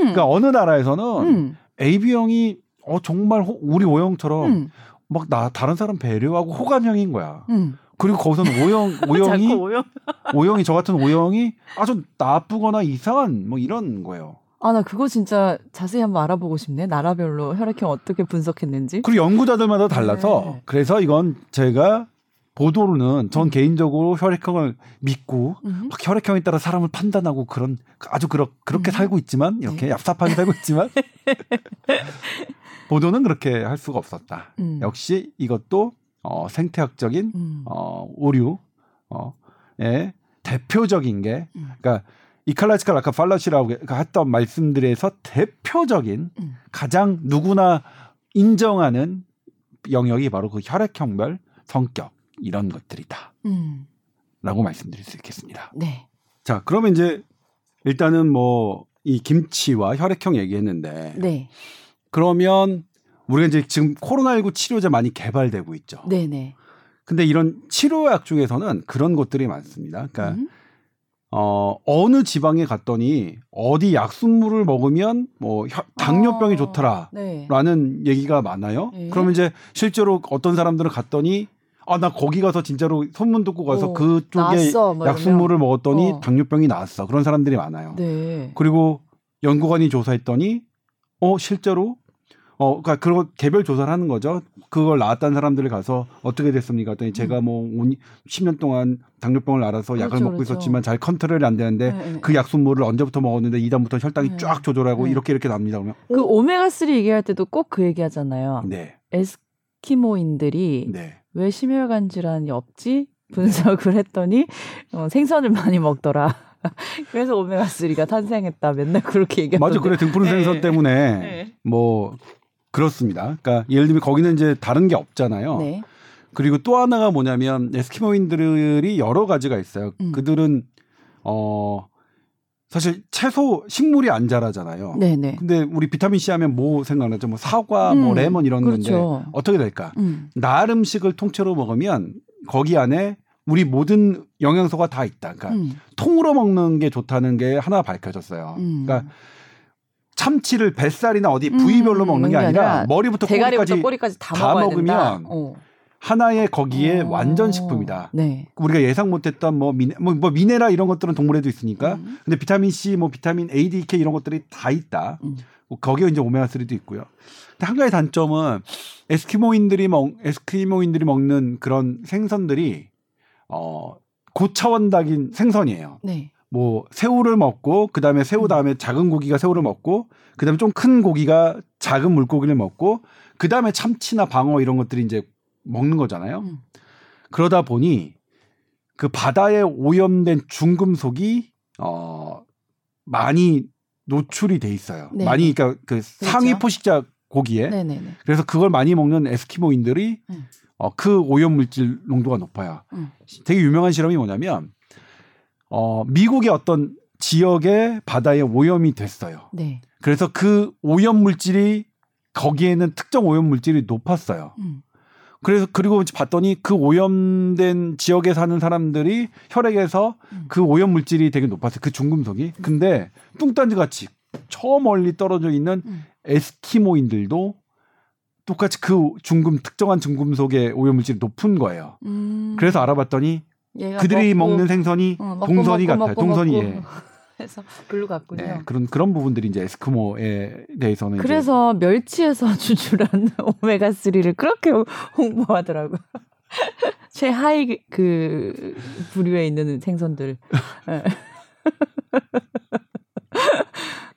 그러니까 어느 나라에서는 음. AB형이 어 정말 호- 우리 O형처럼 음. 막나 다른 사람 배려하고 호감형인 거야. 음. 그리고 거기서는 오형. O형이 저 같은 O형이 아주 나쁘거나 이상한 뭐 이런 거예요. 아, 나 그거 진짜 자세히 한번 알아보고 싶네. 나라별로 혈액형 어떻게 분석했는지. 그리고 연구자들마다 달라서 네. 그래서 이건 제가 보도로는 전 개인적으로 혈액형을 믿고 음. 막 혈액형에 따라 사람을 판단하고 그런 아주 그렇, 그렇게 음. 살고 있지만 이렇게 네. 얍삽하게 살고 있지만 보도는 그렇게 할 수가 없었다. 음. 역시 이것도 어, 생태학적인 음. 어, 오류 어의 대표적인 게 음. 그러니까 이칼라치칼 아까 팔라시라고 했던 말씀들에서 대표적인 음. 가장 누구나 인정하는 영역이 바로 그 혈액형별 성격 이런 것들이다라고 음. 말씀드릴 수 있겠습니다. 네. 자, 그러면 이제 일단은 뭐 이 김치와 혈액형 얘기했는데 네. 그러면 우리가 이제 지금 코로나19 치료제 많이 개발되고 있죠. 네, 네. 근데 이런 치료약 중에서는 그런 것들이 많습니다. 그러니까 음. 어 어느 지방에 갔더니 어디 약순물을 먹으면 뭐 혈- 당뇨병이 아, 좋더라라는 네. 얘기가 많아요. 네. 그러면 이제 실제로 어떤 사람들은 갔더니 아 나 거기 가서 진짜로 소문 듣고 가서 어, 그쪽에 뭐 약순물을 먹었더니 어. 당뇨병이 나았어. 그런 사람들이 많아요. 네. 그리고 연구관이 조사했더니 어 실제로 어 그러니까 그런 개별 조사를 하는 거죠. 그걸 나았다는 사람들을 가서 어떻게 됐습니까? 했더니 제가 뭐 10년 동안 당뇨병을 앓아서 약을 음. 그렇죠, 먹고 그렇죠. 있었지만 잘 컨트롤이 안 되는데 네, 네. 그 약순물을 언제부터 먹었는데 이다음부터 혈당이 네. 쫙 조절하고 네. 이렇게 이렇게 납니다. 그러면 그 오메가 3 얘기할 때도 꼭 그 얘기하잖아요. 네, 에스키모인들이 네. 왜 심혈관 질환이 없지? 분석을 했더니 어, 생선을 많이 먹더라. 그래서 오메가 3가 탄생했다. 맨날 그렇게 얘기하던데. 맞아, 그래 등푸른 네. 생선 때문에 네. 뭐 그렇습니다. 그러니까 예를 들면 거기는 이제 다른 게 없잖아요. 네. 그리고 또 하나가 뭐냐면 에스키모인들이 여러 가지가 있어요. 음. 그들은 어 사실 채소 식물이 안 자라잖아요. 네, 네. 근데 우리 비타민 C 하면 뭐 생각나죠? 뭐 사과, 뭐 음, 레몬 이런 건데 그렇죠. 어떻게 될까? 음. 날 음식을 통째로 먹으면 거기 안에 우리 모든 영양소가 다 있다. 그러니까 음. 통으로 먹는 게 좋다는 게 하나 밝혀졌어요. 음. 그러니까 참치를 뱃살이나 어디 음, 부위별로 먹는 게 아니라, 머리부터 꼬리까지 꼬리까지 다, 다 먹으면. 어. 하나의 거기에 어. 완전 식품이다. 네. 우리가 예상 못했던 뭐, 미네, 뭐, 뭐 미네랄 이런 것들은 동물에도 있으니까. 음. 근데 비타민 C, 뭐 비타민 A, D, K 이런 것들이 다 있다. 음. 뭐 거기에 이제 오메가 3도 있고요. 근데 한 가지 단점은 에스키모인들이 먹 에스키모인들이 먹는 그런 생선들이 어 고차원적인 생선이에요. 네. 뭐 새우를 먹고 그다음에 새우 음. 다음에 작은 고기가 새우를 먹고 그다음에 좀 큰 고기가 작은 물고기를 먹고 그다음에 참치나 방어 이런 것들이 이제 먹는 거잖아요. 음. 그러다 보니 그 바다에 오염된 중금속이 어 많이 노출이 돼 있어요. 네. 많이 그러니까 그 상위 포식자 고기에 네, 네, 네. 그래서 그걸 많이 먹는 에스키모인들이 음. 어, 그 오염 물질 농도가 높아요. 음. 되게 유명한 실험이 뭐냐면 어, 미국의 어떤 지역의 바다에 오염이 됐어요. 네. 그래서 그 오염 물질이 거기에는 특정 오염 물질이 높았어요. 음. 그래서 그리고 봤더니 그 오염된 지역에 사는 사람들이 혈액에서 음. 그 오염 물질이 되게 높았어요. 그 중금속이. 근데 뚱딴지 같이 저 멀리 떨어져 있는 음. 에스키모인들도 똑같이 그 중금 특정한 중금속의 오염 물질이 높은 거예요. 음. 그래서 알아봤더니 그들이 먹고, 먹는 생선이 어, 먹고, 동선이 먹고, 같아요. 동선이. 예. 해서 글로 갔군요. 네, 그런 그런 부분들이 이제 에스키모에 대해서는 그래서 멸치에서 추출한 오메가 3를 그렇게 홍보하더라고. 요 최하위 그 부류에 있는 생선들. 예.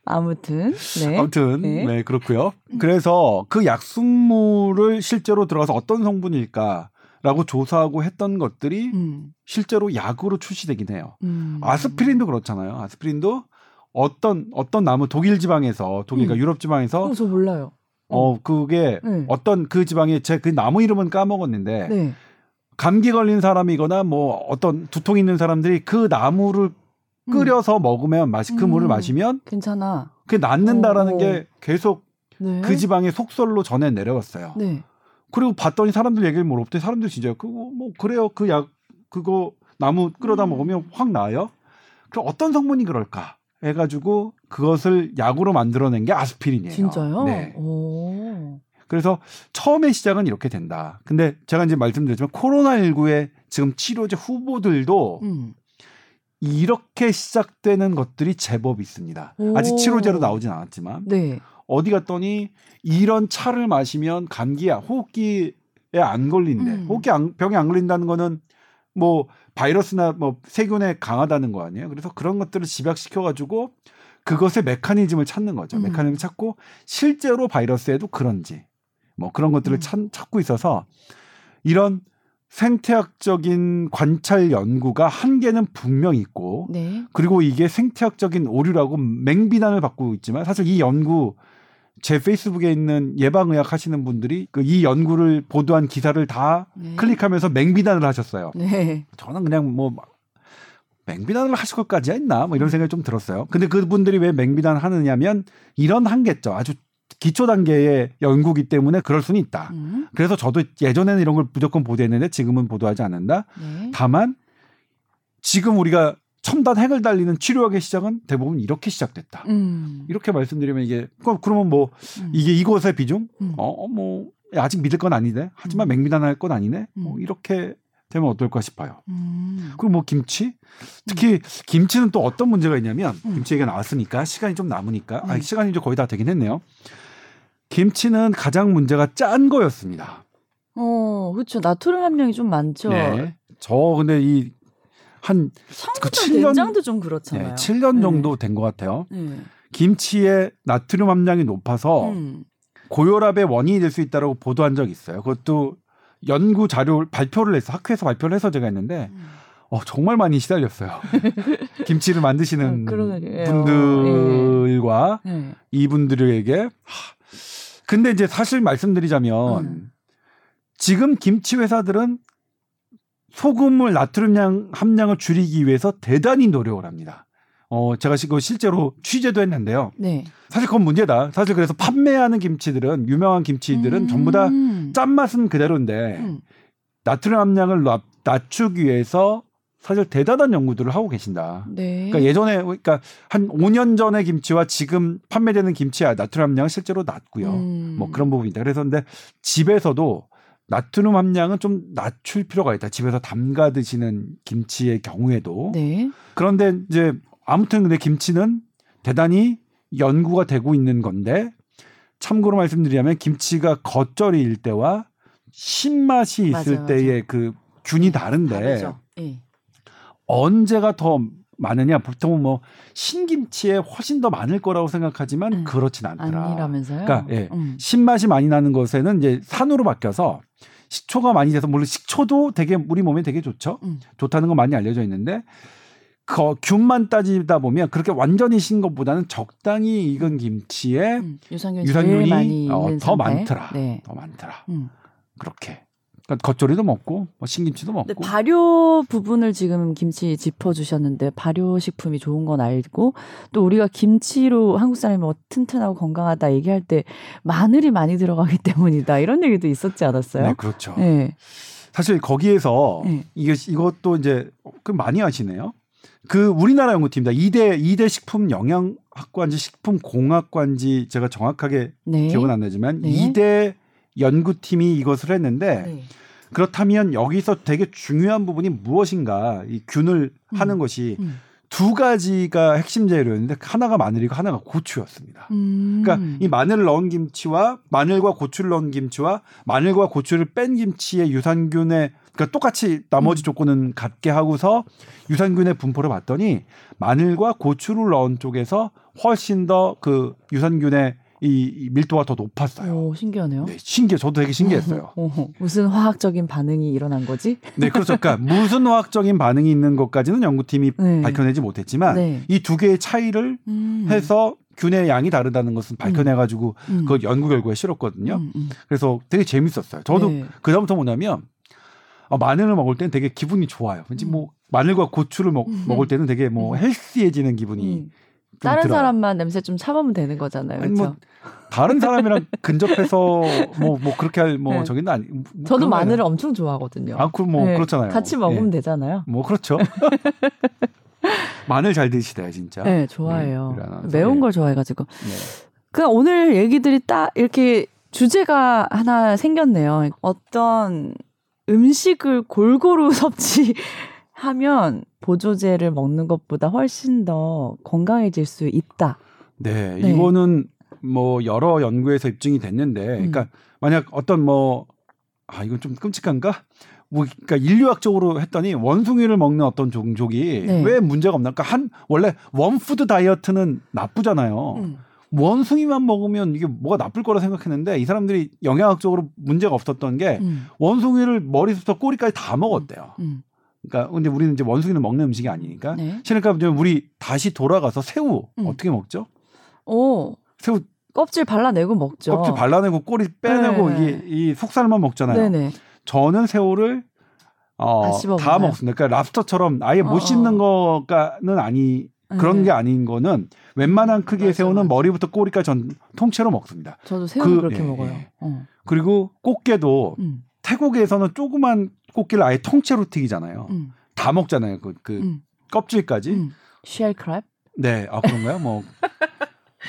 아무튼 네. 아무튼 네. 네. 그렇고요. 그래서 그 약순물을 실제로 들어가서 어떤 성분일까 라고 조사하고 했던 것들이 음, 실제로 약으로 출시되긴 해요. 음. 아스피린도 그렇잖아요. 아스피린도 어떤 어떤 나무 독일 지방에서 독일 그러니까 음. 유럽 지방에서 어, 저 몰라요. 어 그게 네. 어떤 그 지방에 제 그 나무 이름은 까먹었는데 네. 감기 걸린 사람이거나 뭐 어떤 두통 있는 사람들이 그 나무를 음, 끓여서 먹으면 마시 그 물을 음. 마시면 괜찮아. 그게 낫는다라는 오. 게 계속 네. 그 지방의 속설로 전해 내려왔어요. 네. 그리고 봤더니 사람들 얘기를 물어봤더니 사람들 진짜 그거 뭐 그래요 그 약 그거 나무 끓여다 음. 먹으면 확 나아요. 그럼 어떤 성분이 그럴까 해가지고 그것을 약으로 만들어낸 게 아스피린이에요. 진짜요? 네. 오. 그래서 처음에 시작은 이렇게 된다. 근데 제가 이제 말씀드렸지만 코로나19의 지금 치료제 후보들도 음. 이렇게 시작되는 것들이 제법 있습니다. 오. 아직 치료제로 나오진 않았지만 네. 어디 갔더니 이런 차를 마시면 감기야 호흡기에 안 걸린대. 음. 호흡기 안- 병에 안 걸린다는 거는 뭐 바이러스나 뭐 세균에 강하다는 거 아니에요. 그래서 그런 것들을 집약시켜 가지고 그것의 메커니즘을 찾는 거죠. 음. 메커니즘 찾고 실제로 바이러스에도 그런지 뭐 그런 것들을 음. 찾, 찾고 있어서 이런 생태학적인 관찰 연구가 한계는 분명히 있고 네. 그리고 이게 생태학적인 오류라고 맹비난을 받고 있지만 사실 이 연구 제 페이스북에 있는 예방의학 하시는 분들이 그 이 연구를 보도한 기사를 다 네. 클릭하면서 맹비난을 하셨어요. 네. 저는 그냥 뭐 맹비난을 하실 것까지 했나 뭐 이런 생각이 좀 들었어요. 근데 그분들이 왜 맹비난 하느냐면 이런 한계죠. 아주 기초 단계의 연구기 때문에 그럴 수는 있다. 음. 그래서 저도 예전에는 이런 걸 무조건 보도했는데 지금은 보도하지 않는다. 네. 다만 지금 우리가 첨단 핵을 달리는 치료학의 시작은 대부분 이렇게 시작됐다. 음. 이렇게 말씀드리면 이게 그럼- 그러면 뭐 음. 이게 이것의 비중 음. 어뭐 아직 믿을 건 아니네. 하지만 음. 맹비난할 건 아니네. 뭐 음. 이렇게 되면 어떨까 싶어요. 음. 그리고 뭐 김치 특히 김치는 또 어떤 문제가 있냐면 음. 김치 얘기가 나왔으니까 시간이 좀 남으니까 아 네. 시간이 이제 거의 다 되긴 했네요. 김치는 가장 문제가 짠 거였습니다. 어, 그렇죠. 나트륨 함량이 좀 많죠. 네. 저 근데 이 한그칠 년- 된장도 좀 그렇잖아요. 네, 7년 네. 정도 된 것 같아요. 네. 김치의 나트륨 함량이 높아서 음. 고혈압의 원인이 될 수 있다라고 보도한 적이 있어요. 그것도 연구 자료 발표를 해서 학회에서 발표를 해서 제가 했는데 음. 어, 정말 많이 시달렸어요. 김치를 만드시는 어, 그러게요. 분들과 네. 이분들에게 하, 근데 이제 사실 말씀드리자면 음. 지금 김치 회사들은 소금물 나트륨 함량을 줄이기 위해서 대단히 노력을 합니다. 어, 제가 그 실제로 취재도 했는데요. 네. 사실 그건 문제다. 사실 그래서 판매하는 김치들은 유명한 김치들은 음. 전부 다 짠맛은 그대로인데 음. 나트륨 함량을 낮- 낮추기 위해서 사실 대단한 연구들을 하고 계신다. 네. 그러니까 예전에 그러니까 한 5년 전의 김치와 지금 판매되는 김치의 나트륨 함량은 실제로 낮고요. 음. 뭐 그런 부분이다. 그래서 근데 집에서도 나트륨 함량은 좀 낮출 필요가 있다. 집에서 담가 드시는 김치의 경우에도. 네. 그런데 이제 아무튼 근데 김치는 대단히 연구가 되고 있는 건데 참고로 말씀드리자면 김치가 겉절이일 때와 신맛이 있을 맞아요, 때의 그 균이 다른데 다르죠. 예. 언제가 더 많으냐 보통은 뭐 신김치에 훨씬 더 많을 거라고 생각하지만 음. 그렇진 않더라. 아니라면서요? 그러니까 예. 음. 신맛이 많이 나는 것에는 이제 산으로 바뀌어서 식초가 많이 돼서 물론 식초도 되게 우리 몸에 되게 좋죠. 음. 좋다는 건 많이 알려져 있는데 그 균만 따지다 보면 그렇게 완전히 신 것보다는 적당히 익은 김치에 음. 유산균이, 유산균이 어, 더 상태. 많더라. 네. 더 많더라. 음. 그렇게. 그러니까 겉절이도 먹고 뭐 신김치도 먹고. 발효 부분을 지금 김치 짚어주셨는데 발효 식품이 좋은 건 알고 또 우리가 김치로 한국 사람이 뭐 튼튼하고 건강하다 얘기할 때 마늘이 많이 들어가기 때문이다 이런 얘기도 있었지 않았어요? 네, 그렇죠. 네. 사실 거기에서 네. 이게 이것도 이제 그 많이 하시네요. 그 우리나라 연구팀입니다. 이대 이대 식품 영양학과인지 식품 공학과인지 제가 정확하게 네. 기억은 안 나지만 네. 이대 연구팀이 이것을 했는데 네. 그렇다면 여기서 되게 중요한 부분이 무엇인가 이 균을 음. 하는 것이 음. 두 가지가 핵심 재료였는데 하나가 마늘이고 하나가 고추였습니다. 음. 그러니까 이 마늘을 넣은 김치와 마늘과 고추를 넣은 김치와 마늘과 고추를 뺀 김치의 유산균의 그러니까 똑같이 나머지 음. 조건은 같게 하고서 유산균의 분포를 봤더니 마늘과 고추를 넣은 쪽에서 훨씬 더 그 유산균의 이, 이 밀도가 더 높았어요. 오, 신기하네요. 네, 신기해. 저도 되게 신기했어요. 오, 무슨 화학적인 반응이 일어난 거지? 네, 그렇죠. 그러니까 무슨 화학적인 반응이 있는 것까지는 연구팀이 네. 밝혀내지 못했지만 네. 이두 개의 차이를 음. 해서 균의 양이 다르다는 것은 밝혀내가지고 음. 그 연구 결과에 실었거든요. 음, 음. 그래서 되게 재밌었어요. 저도 네. 그다음부터 뭐냐면 아, 마늘을 먹을 때는 되게 기분이 좋아요. 왠지 음. 뭐 마늘과 고추를 먹, 음. 먹을 때는 되게 뭐 음. 헬스해지는 기분이 음. 좀 다른 들어요. 사람만 냄새 좀 참으면 되는 거잖아요. 아니, 그렇죠? 뭐 다른 사람이랑 근접해서 뭐뭐 그렇게 할뭐 네. 저기는 아니. 뭐 저도 마늘을 아니에요. 엄청 좋아하거든요. 아, 그뭐 네, 그렇잖아요. 같이 먹으면 예. 되잖아요. 뭐 그렇죠. 마늘 잘 드시대요, 진짜. 네, 좋아해요. 네, 그래서, 매운 네. 걸 좋아해가지고. 네. 그냥 오늘 얘기들이 딱 이렇게 주제가 하나 생겼네요. 어떤 음식을 골고루 섭취 하면 보조제를 먹는 것보다 훨씬 더 건강해질 수 있다. 네, 네. 이거는 뭐 여러 연구에서 입증이 됐는데, 음. 그러니까 만약 어떤 뭐 아 이건 좀 끔찍한가? 뭐 그러니까 인류학적으로 했더니 원숭이를 먹는 어떤 종족이 네. 왜 문제가 없나? 그러니까 한 원래 원푸드 다이어트는 나쁘잖아요. 음. 원숭이만 먹으면 이게 뭐가 나쁠 거라 생각했는데 이 사람들이 영양학적으로 문제가 없었던 게 음. 원숭이를 머리부터 꼬리까지 다 먹었대요. 음. 그러니까 근데 우리는 이제 원숭이는 먹는 음식이 아니니까. 네. 그러니까 우리 다시 돌아가서 새우 음. 어떻게 먹죠? 오 새우 껍질 발라내고 먹죠. 껍질 발라내고 꼬리 빼내고 네. 이게 이 속살만 먹잖아요. 네네. 저는 새우를 어, 다? 먹습니다. 그러니까 랍스터처럼 아예 어, 못 씹는 거가는 아니 그런 네. 게 아닌 거는 웬만한 크기의 맞아, 새우는 맞아. 머리부터 꼬리까지 전 통째로 먹습니다. 저도 새우 그- 그렇게 예, 먹어요. 예. 어. 그리고 꽃게도 음. 태국에서는 조그만 꽃게를 아예 통째로 튀기잖아요. 음. 다 먹잖아요. 그, 그 음. 껍질까지. 음. 쉘 크랩? 네, 아 그런가요? 뭐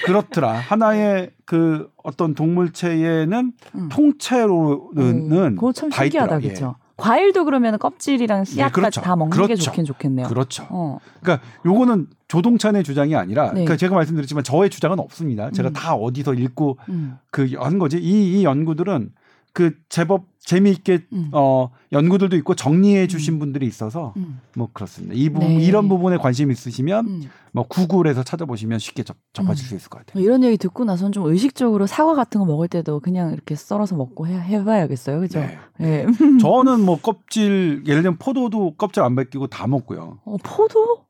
그렇더라. 하나의 그 어떤 동물체에는 음. 통째로는 그거 참다 신기하다, 있더라. 예. 그렇죠? 과일도 그러면 껍질이랑 씨앗까지 그렇죠. 다 먹는 게 그렇죠. 좋긴 좋겠네요. 그렇죠. 어. 그러니까 요거는 조동찬의 주장이 아니라 네. 그러니까 제가 말씀드렸지만 저의 주장은 없습니다. 제가 음. 다 어디서 읽고 음. 그한 거지. 이, 이 연구들은 그 제법 재미있게 음. 어 연구들도 있고 정리해 주신 분들이 있어서 음. 뭐 그렇습니다. 이 부분 네. 이런 부분에 관심 있으시면 음. 뭐 구글에서 찾아보시면 쉽게 접, 접하실 음. 수 있을 것 같아요. 뭐 이런 얘기 듣고 나선 좀 의식적으로 사과 같은 거 먹을 때도 그냥 이렇게 썰어서 먹고 해, 해봐야겠어요, 그죠? 네. 예. 저는 뭐 껍질 예를 들면 포도도 껍질 안 벗기고 다 먹고요. 어, 포도?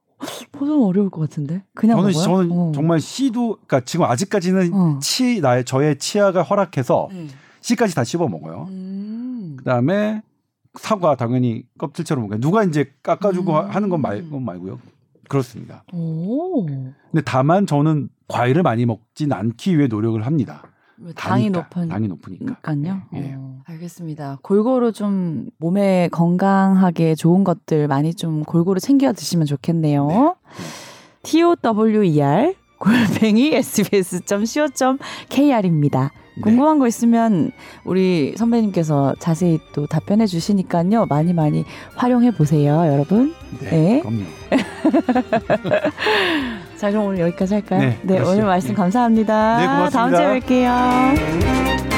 포도는 어려울 것 같은데. 그냥 저는 먹어요? 저는 어. 정말 씨도 그러니까 지금 아직까지는 어. 치 나의 저의 치아가 허락해서 네. 씨까지 다 씹어 먹어요. 음. 그다음에 사과 당연히 껍질처럼 먹어요. 누가 이제 깎아주고 음. 하는 건 말, 건 말고요. 그렇습니다. 오. 근데 다만 저는 과일을 많이 먹진 않기 위해 노력을 합니다. 왜 당이 높은 당이 높으니까. 그러니까요. 예, 예. 어, 알겠습니다. 골고루 좀 몸에 건강하게 좋은 것들 많이 좀 골고루 챙겨 드시면 좋겠네요. TOWER 골뱅이 sbs.co.kr입니다. 네. 궁금한 거 있으면 우리 선배님께서 자세히 또 답변해 주시니까요. 많이 많이 활용해 보세요, 여러분. 네, 네. 그럼요. 자, 그럼 오늘 여기까지 할까요? 네, 그러시죠. 오늘 말씀 네. 감사합니다. 네, 고맙습니다. 다음 주에 뵐게요.